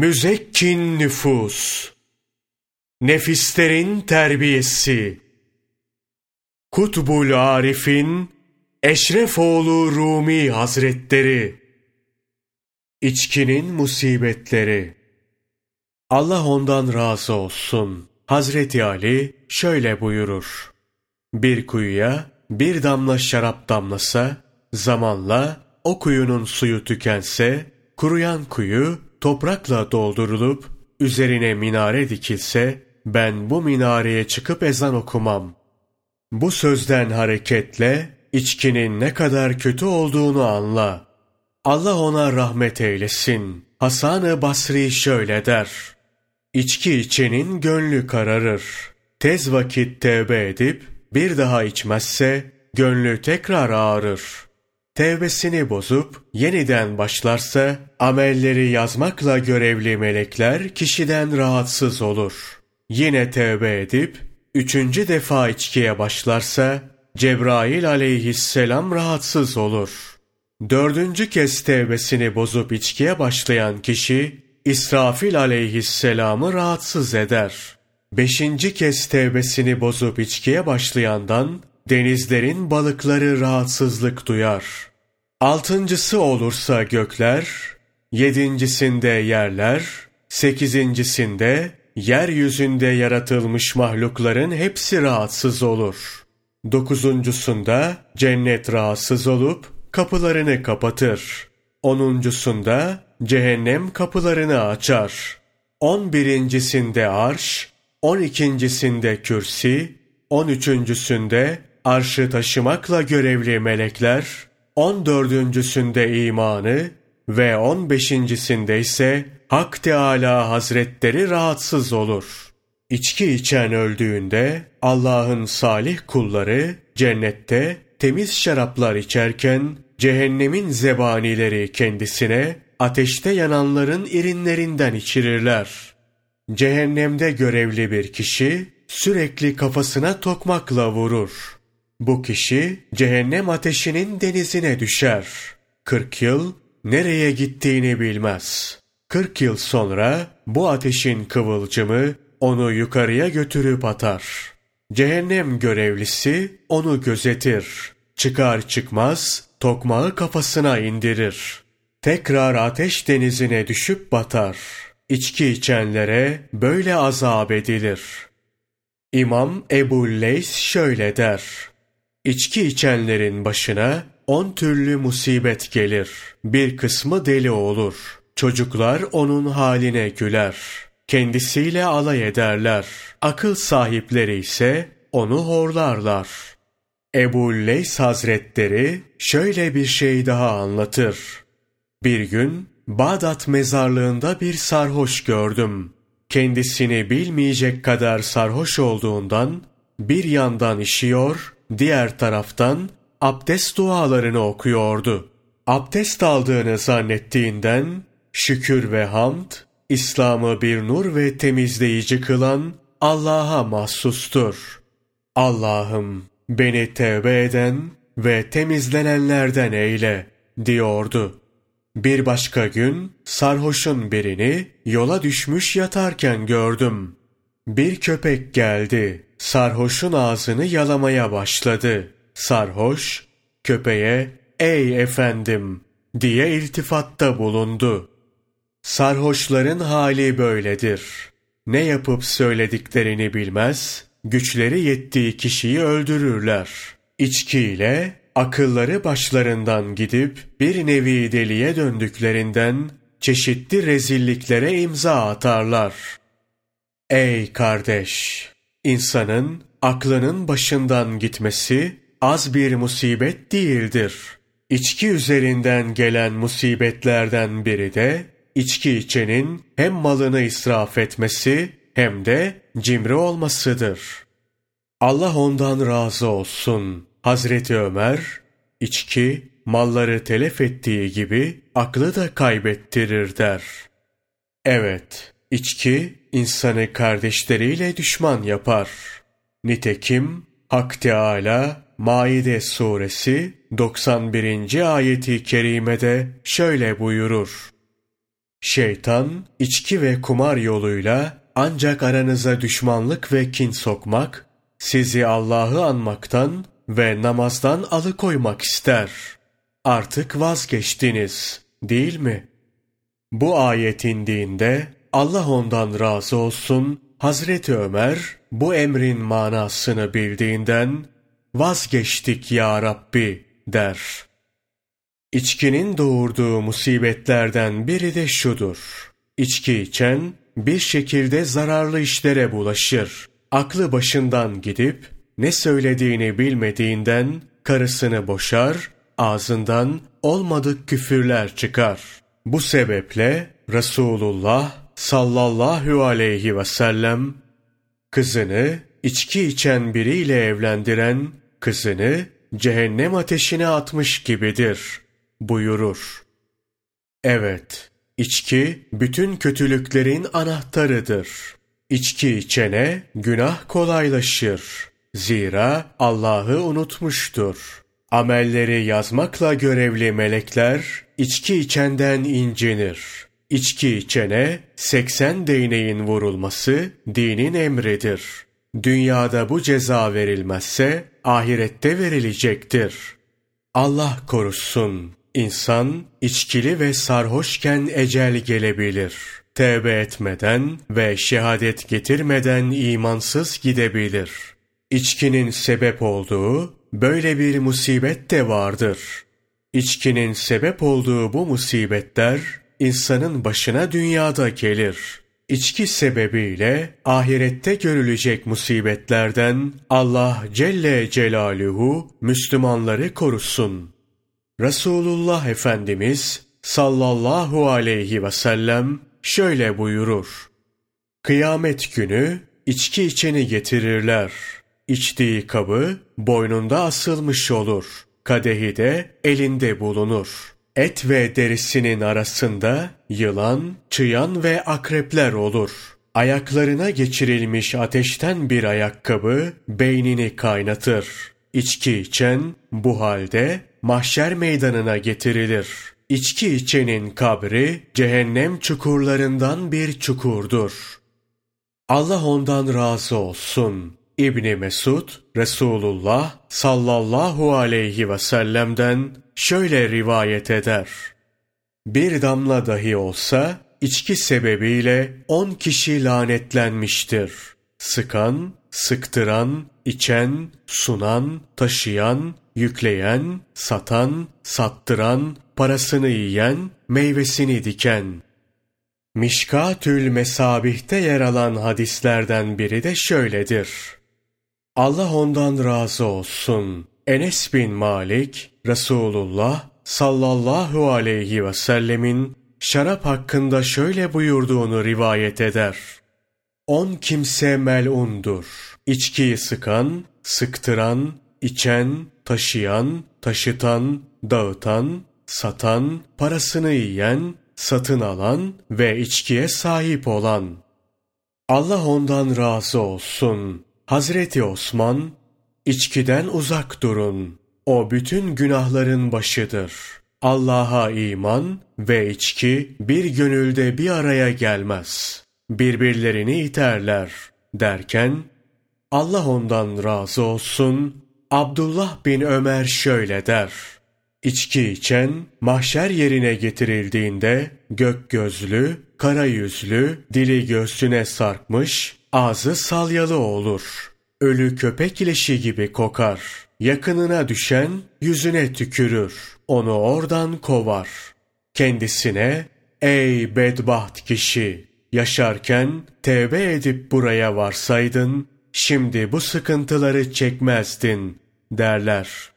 Müzekkin nüfus, nefislerin terbiyesi, Kutbul Arif'in Eşrefoğlu Rumi Hazretleri, İçkinin musibetleri, Allah ondan razı olsun. Hazreti Ali şöyle buyurur. Bir kuyuya bir damla şarap damlasa, zamanla o kuyunun suyu tükense, kuruyan kuyu toprakla doldurulup üzerine minare dikilse, ben bu minareye çıkıp ezan okumam. Bu sözden hareketle içkinin ne kadar kötü olduğunu anla. Allah ona rahmet eylesin. Hasan-ı Basri şöyle der. İçki içenin gönlü kararır. Tez vakit tevbe edip bir daha içmezse gönlü tekrar ağrır. Tevbesini bozup yeniden başlarsa amelleri yazmakla görevli melekler kişiden rahatsız olur. Yine tevbe edip üçüncü defa içkiye başlarsa Cebrail aleyhisselam rahatsız olur. Dördüncü kez tevbesini bozup içkiye başlayan kişi İsrafil aleyhisselamı rahatsız eder. Beşinci kez tevbesini bozup içkiye başlayandan denizlerin balıkları rahatsızlık duyar. Altıncısı olursa gökler, yedincisinde yerler, sekizincisinde yeryüzünde yaratılmış mahlukların hepsi rahatsız olur. Dokuzuncusunda cennet rahatsız olup kapılarını kapatır. Onuncusunda cehennem kapılarını açar. On birincisinde arş, on ikincisinde kürsi, on üçüncüsünde arşı taşımakla görevli melekler, on dördüncüsünde imanı ve on beşincisinde ise Hak Teâlâ Hazretleri rahatsız olur. İçki içen öldüğünde Allah'ın salih kulları cennette temiz şaraplar içerken cehennemin zebanileri kendisine ateşte yananların irinlerinden içirirler. Cehennemde görevli bir kişi sürekli kafasına tokmakla vurur. Bu kişi cehennem ateşinin denizine düşer. Kırk yıl nereye gittiğini bilmez. Kırk yıl sonra bu ateşin kıvılcımı onu yukarıya götürüp atar. Cehennem görevlisi onu gözetir. Çıkar çıkmaz tokmağı kafasına indirir. Tekrar ateş denizine düşüp batar. İçki içenlere böyle azap edilir. İmam Ebu Leys şöyle der. İçki içenlerin başına on türlü musibet gelir. Bir kısmı deli olur. Çocuklar onun haline güler. Kendisiyle alay ederler. Akıl sahipleri ise onu horlarlar. Ebu Leys Hazretleri şöyle bir şey daha anlatır. Bir gün Bağdat mezarlığında bir sarhoş gördüm. Kendisini bilmeyecek kadar sarhoş olduğundan bir yandan işiyor, diğer taraftan abdest dualarını okuyordu. Abdest aldığını zannettiğinden şükür ve hamd, İslam'ı bir nur ve temizleyici kılan Allah'a mahsustur. Allah'ım beni tevbe eden ve temizlenenlerden eyle diyordu. Bir başka gün sarhoşun birini yola düşmüş yatarken gördüm. Bir köpek geldi. Sarhoşun ağzını yalamaya başladı. Sarhoş köpeğe ''Ey efendim'' diye iltifatta bulundu. Sarhoşların hali böyledir. Ne yapıp söylediklerini bilmez, güçleri yettiği kişiyi öldürürler. İçkiyle akılları başlarından gidip bir nevi deliye döndüklerinden çeşitli rezilliklere imza atarlar. Ey kardeş! İnsanın aklının başından gitmesi az bir musibet değildir. İçki üzerinden gelen musibetlerden biri de içki içenin hem malını israf etmesi hem de cimri olmasıdır. Allah ondan razı olsun.'' Hazreti Ömer, içki malları telef ettiği gibi aklı da kaybettirir der. Evet, içki insanı kardeşleriyle düşman yapar. Nitekim Hak Teâlâ Maide suresi 91. ayeti kerimede şöyle buyurur. Şeytan, içki ve kumar yoluyla ancak aranıza düşmanlık ve kin sokmak, sizi Allah'ı anmaktan ve namazdan alıkoymak ister. Artık vazgeçtiniz, değil mi? Bu ayet indiğinde Allah ondan razı olsun, Hazreti Ömer bu emrin manasını bildiğinden vazgeçtik ya Rabbi der. İçkinin doğurduğu musibetlerden biri de şudur. İçki içen bir şekilde zararlı işlere bulaşır. Aklı başından gidip ne söylediğini bilmediğinden karısını boşar, ağzından olmadık küfürler çıkar. Bu sebeple Resulullah sallallahu aleyhi ve sellem kızını içki içen biriyle evlendiren kızını cehennem ateşine atmış gibidir buyurur. Evet, içki bütün kötülüklerin anahtarıdır. İçki içene günah kolaylaşır. Zira Allah'ı unutmuştur. Amelleri yazmakla görevli melekler içki içenden incinir. İçki içene 80 değneğin vurulması dinin emridir. Dünyada bu ceza verilmezse ahirette verilecektir. Allah korusun. İnsan içkili ve sarhoşken ecel gelebilir. Tevbe etmeden ve şehadet getirmeden imansız gidebilir. İçkinin sebep olduğu böyle bir musibet de vardır. İçkinin sebep olduğu bu musibetler insanın başına dünyada gelir. İçki sebebiyle ahirette görülecek musibetlerden Allah Celle Celaluhu Müslümanları korusun. Resulullah Efendimiz sallallahu aleyhi ve sellem şöyle buyurur. Kıyamet günü içki içeni getirirler. İçtiği kabı boynunda asılmış olur. Kadehi de elinde bulunur. Et ve derisinin arasında yılan, çıyan ve akrepler olur. Ayaklarına geçirilmiş ateşten bir ayakkabı beynini kaynatır. İçki içen bu halde mahşer meydanına getirilir. İçki içenin kabri cehennem çukurlarından bir çukurdur. Allah ondan razı olsun. İbni Mesud, Resulullah sallallahu aleyhi ve sellem'den şöyle rivayet eder. Bir damla dahi olsa içki sebebiyle on kişi lanetlenmiştir. Sıkan, sıktıran, içen, sunan, taşıyan, yükleyen, satan, sattıran, parasını yiyen, meyvesini diken. Mişkatül Mesabih'te yer alan hadislerden biri de şöyledir. Allah ondan razı olsun. Enes bin Malik, Resulullah sallallahu aleyhi ve sellemin şarap hakkında şöyle buyurduğunu rivayet eder. On kimse melundur. İçkiyi sıkan, sıktıran, içen, taşıyan, taşıtan, dağıtan, satan, parasını yiyen, satın alan ve içkiye sahip olan. Allah ondan razı olsun. Hazreti Osman, içkiden uzak durun. O bütün günahların başıdır. Allah'a iman ve içki bir gönülde bir araya gelmez. Birbirlerini iterler derken Allah ondan razı olsun. Abdullah bin Ömer şöyle der. İçki içen mahşer yerine getirildiğinde gök gözlü, kara yüzlü, dili göğsüne sarkmış, ağzı salyalı olur. Ölü köpek leşi gibi kokar. Yakınına düşen yüzüne tükürür. Onu oradan kovar. Kendisine ey bedbaht kişi yaşarken tevbe edip buraya varsaydın şimdi bu sıkıntıları çekmezdin derler.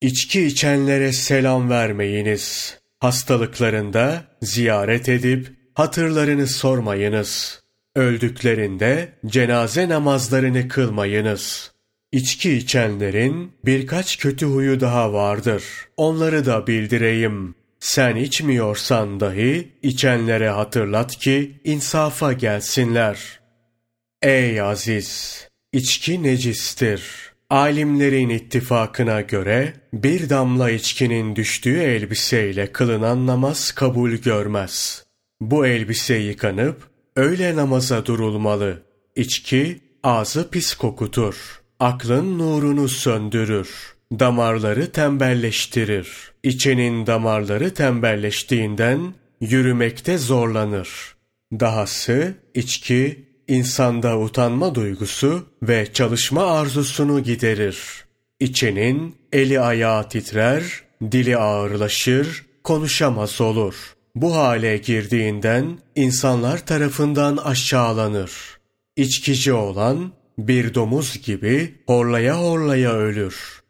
İçki içenlere selam vermeyiniz. Hastalıklarında ziyaret edip hatırlarını sormayınız. Öldüklerinde cenaze namazlarını kılmayınız. İçki içenlerin birkaç kötü huyu daha vardır. Onları da bildireyim. Sen içmiyorsan dahi içenlere hatırlat ki insafa gelsinler. Ey aziz! İçki necistir. Alimlerin ittifakına göre bir damla içkinin düştüğü elbiseyle kılınan namaz kabul görmez. Bu elbise yıkanıp öyle namaza durulmalı. İçki ağzı pis kokutur. Aklın nurunu söndürür. Damarları tembelleştirir. İçenin damarları tembelleştiğinden yürümekte zorlanır. Dahası içki insanda utanma duygusu ve çalışma arzusunu giderir. İçenin eli ayağı titrer, dili ağırlaşır, konuşamaz olur. Bu hale girdiğinden insanlar tarafından aşağılanır. İçkici olan bir domuz gibi horlaya horlaya ölür.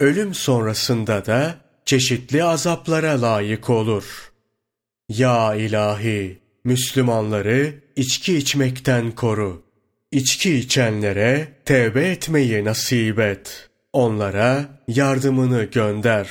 Ölüm sonrasında da çeşitli azaplara layık olur. Ya ilahi, Müslümanları içki içmekten koru. İçki içenlere tevbe etmeyi nasip et. Onlara yardımını gönder.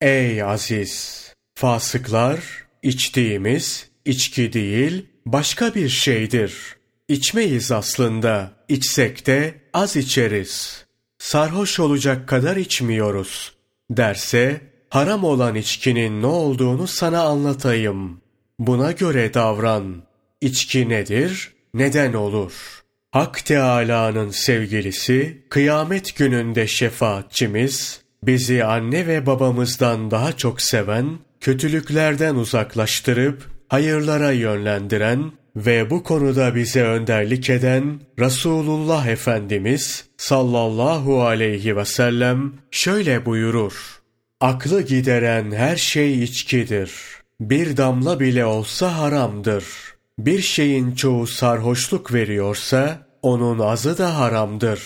Ey aziz! Fasıklar, içtiğimiz içki değil başka bir şeydir. İçmeyiz aslında, içsek de az içeriz. Sarhoş olacak kadar içmiyoruz. Derse, haram olan içkinin ne olduğunu sana anlatayım. Buna göre davran. İçki nedir? Neden olur? Hak Teâlâ'nın sevgilisi, kıyamet gününde şefaatçimiz, bizi anne ve babamızdan daha çok seven, kötülüklerden uzaklaştırıp, hayırlara yönlendiren ve bu konuda bize önderlik eden Resulullah Efendimiz sallallahu aleyhi ve sellem şöyle buyurur. Aklı gideren her şey içkidir.'' bir damla bile olsa haramdır. Bir şeyin çoğu sarhoşluk veriyorsa onun azı da haramdır.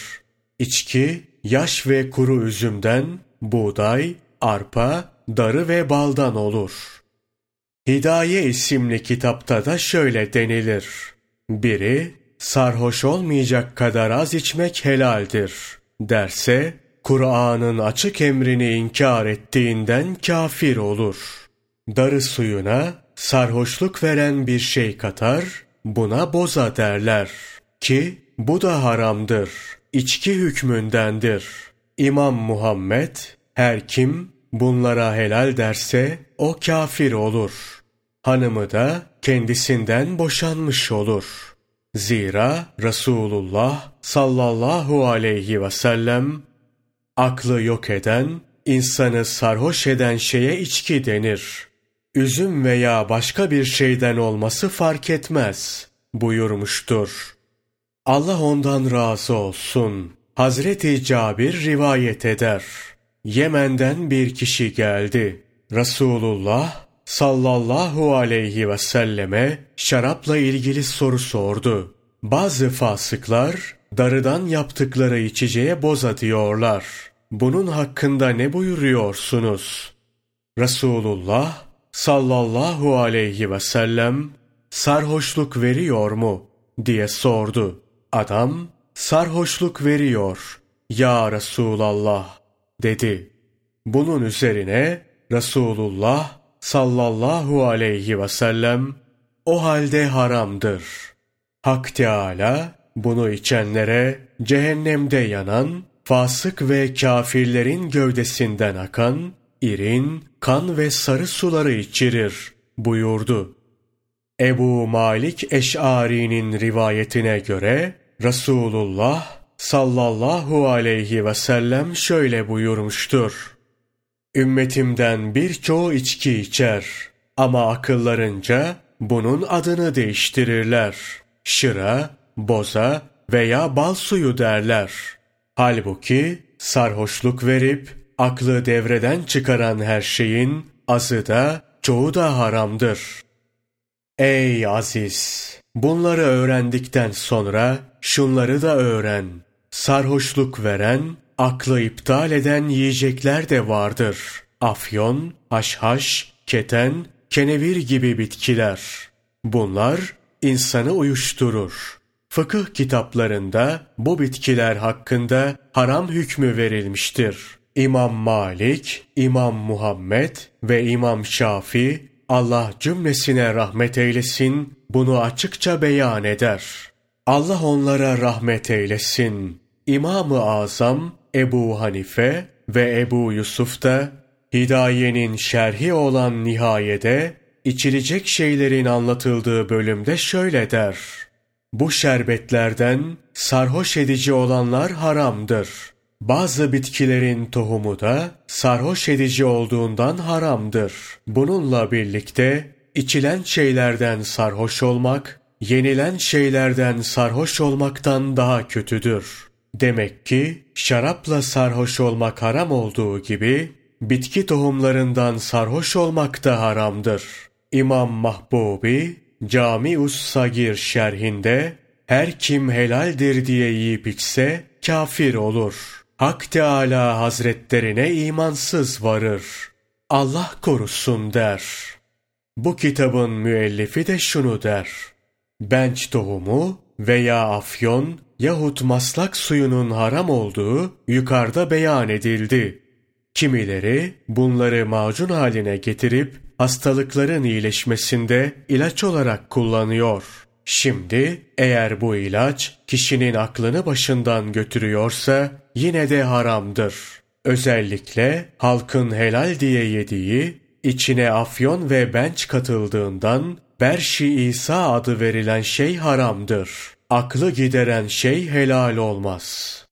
İçki, yaş ve kuru üzümden, buğday, arpa, darı ve baldan olur. Hidaye isimli kitapta da şöyle denilir. Biri, sarhoş olmayacak kadar az içmek helaldir derse, Kur'an'ın açık emrini inkar ettiğinden kafir olur.'' Darı suyuna sarhoşluk veren bir şey katar, buna boza derler. Ki bu da haramdır, içki hükmündendir. İmam Muhammed, her kim bunlara helal derse o kafir olur. Hanımı da kendisinden boşanmış olur. Zira Resulullah sallallahu aleyhi ve sellem aklı yok eden, insanı sarhoş eden şeye içki denir üzüm veya başka bir şeyden olması fark etmez buyurmuştur. Allah ondan razı olsun. Hazreti Cabir rivayet eder. Yemen'den bir kişi geldi. Resulullah sallallahu aleyhi ve selleme şarapla ilgili soru sordu. Bazı fasıklar darıdan yaptıkları içeceğe boza diyorlar. Bunun hakkında ne buyuruyorsunuz? Resulullah sallallahu aleyhi ve sellem sarhoşluk veriyor mu diye sordu. Adam sarhoşluk veriyor ya Resulallah dedi. Bunun üzerine Resulullah sallallahu aleyhi ve sellem o halde haramdır. Hak Teala bunu içenlere cehennemde yanan fasık ve kafirlerin gövdesinden akan irin, kan ve sarı suları içirir buyurdu. Ebu Malik Eş'ari'nin rivayetine göre Resulullah sallallahu aleyhi ve sellem şöyle buyurmuştur. Ümmetimden birçoğu içki içer ama akıllarınca bunun adını değiştirirler. Şıra, boza veya bal suyu derler. Halbuki sarhoşluk verip aklı devreden çıkaran her şeyin azı da çoğu da haramdır. Ey aziz! Bunları öğrendikten sonra şunları da öğren. Sarhoşluk veren, aklı iptal eden yiyecekler de vardır. Afyon, haşhaş, keten, kenevir gibi bitkiler. Bunlar insanı uyuşturur. Fıkıh kitaplarında bu bitkiler hakkında haram hükmü verilmiştir. İmam Malik, İmam Muhammed ve İmam Şafi Allah cümlesine rahmet eylesin bunu açıkça beyan eder. Allah onlara rahmet eylesin. İmam-ı Azam Ebu Hanife ve Ebu Yusuf da Hidayenin şerhi olan nihayede içilecek şeylerin anlatıldığı bölümde şöyle der. Bu şerbetlerden sarhoş edici olanlar haramdır. Bazı bitkilerin tohumu da sarhoş edici olduğundan haramdır. Bununla birlikte içilen şeylerden sarhoş olmak, yenilen şeylerden sarhoş olmaktan daha kötüdür. Demek ki şarapla sarhoş olmak haram olduğu gibi bitki tohumlarından sarhoş olmak da haramdır. İmam Mahbubi Camius Sagir şerhinde her kim helaldir diye yiyip içse kafir olur. Hak Teala Hazretlerine imansız varır. Allah korusun der. Bu kitabın müellifi de şunu der. Benç tohumu veya afyon yahut maslak suyunun haram olduğu yukarıda beyan edildi. Kimileri bunları macun haline getirip hastalıkların iyileşmesinde ilaç olarak kullanıyor. Şimdi eğer bu ilaç kişinin aklını başından götürüyorsa yine de haramdır. Özellikle halkın helal diye yediği, içine afyon ve benç katıldığından Berşi İsa adı verilen şey haramdır. Aklı gideren şey helal olmaz.''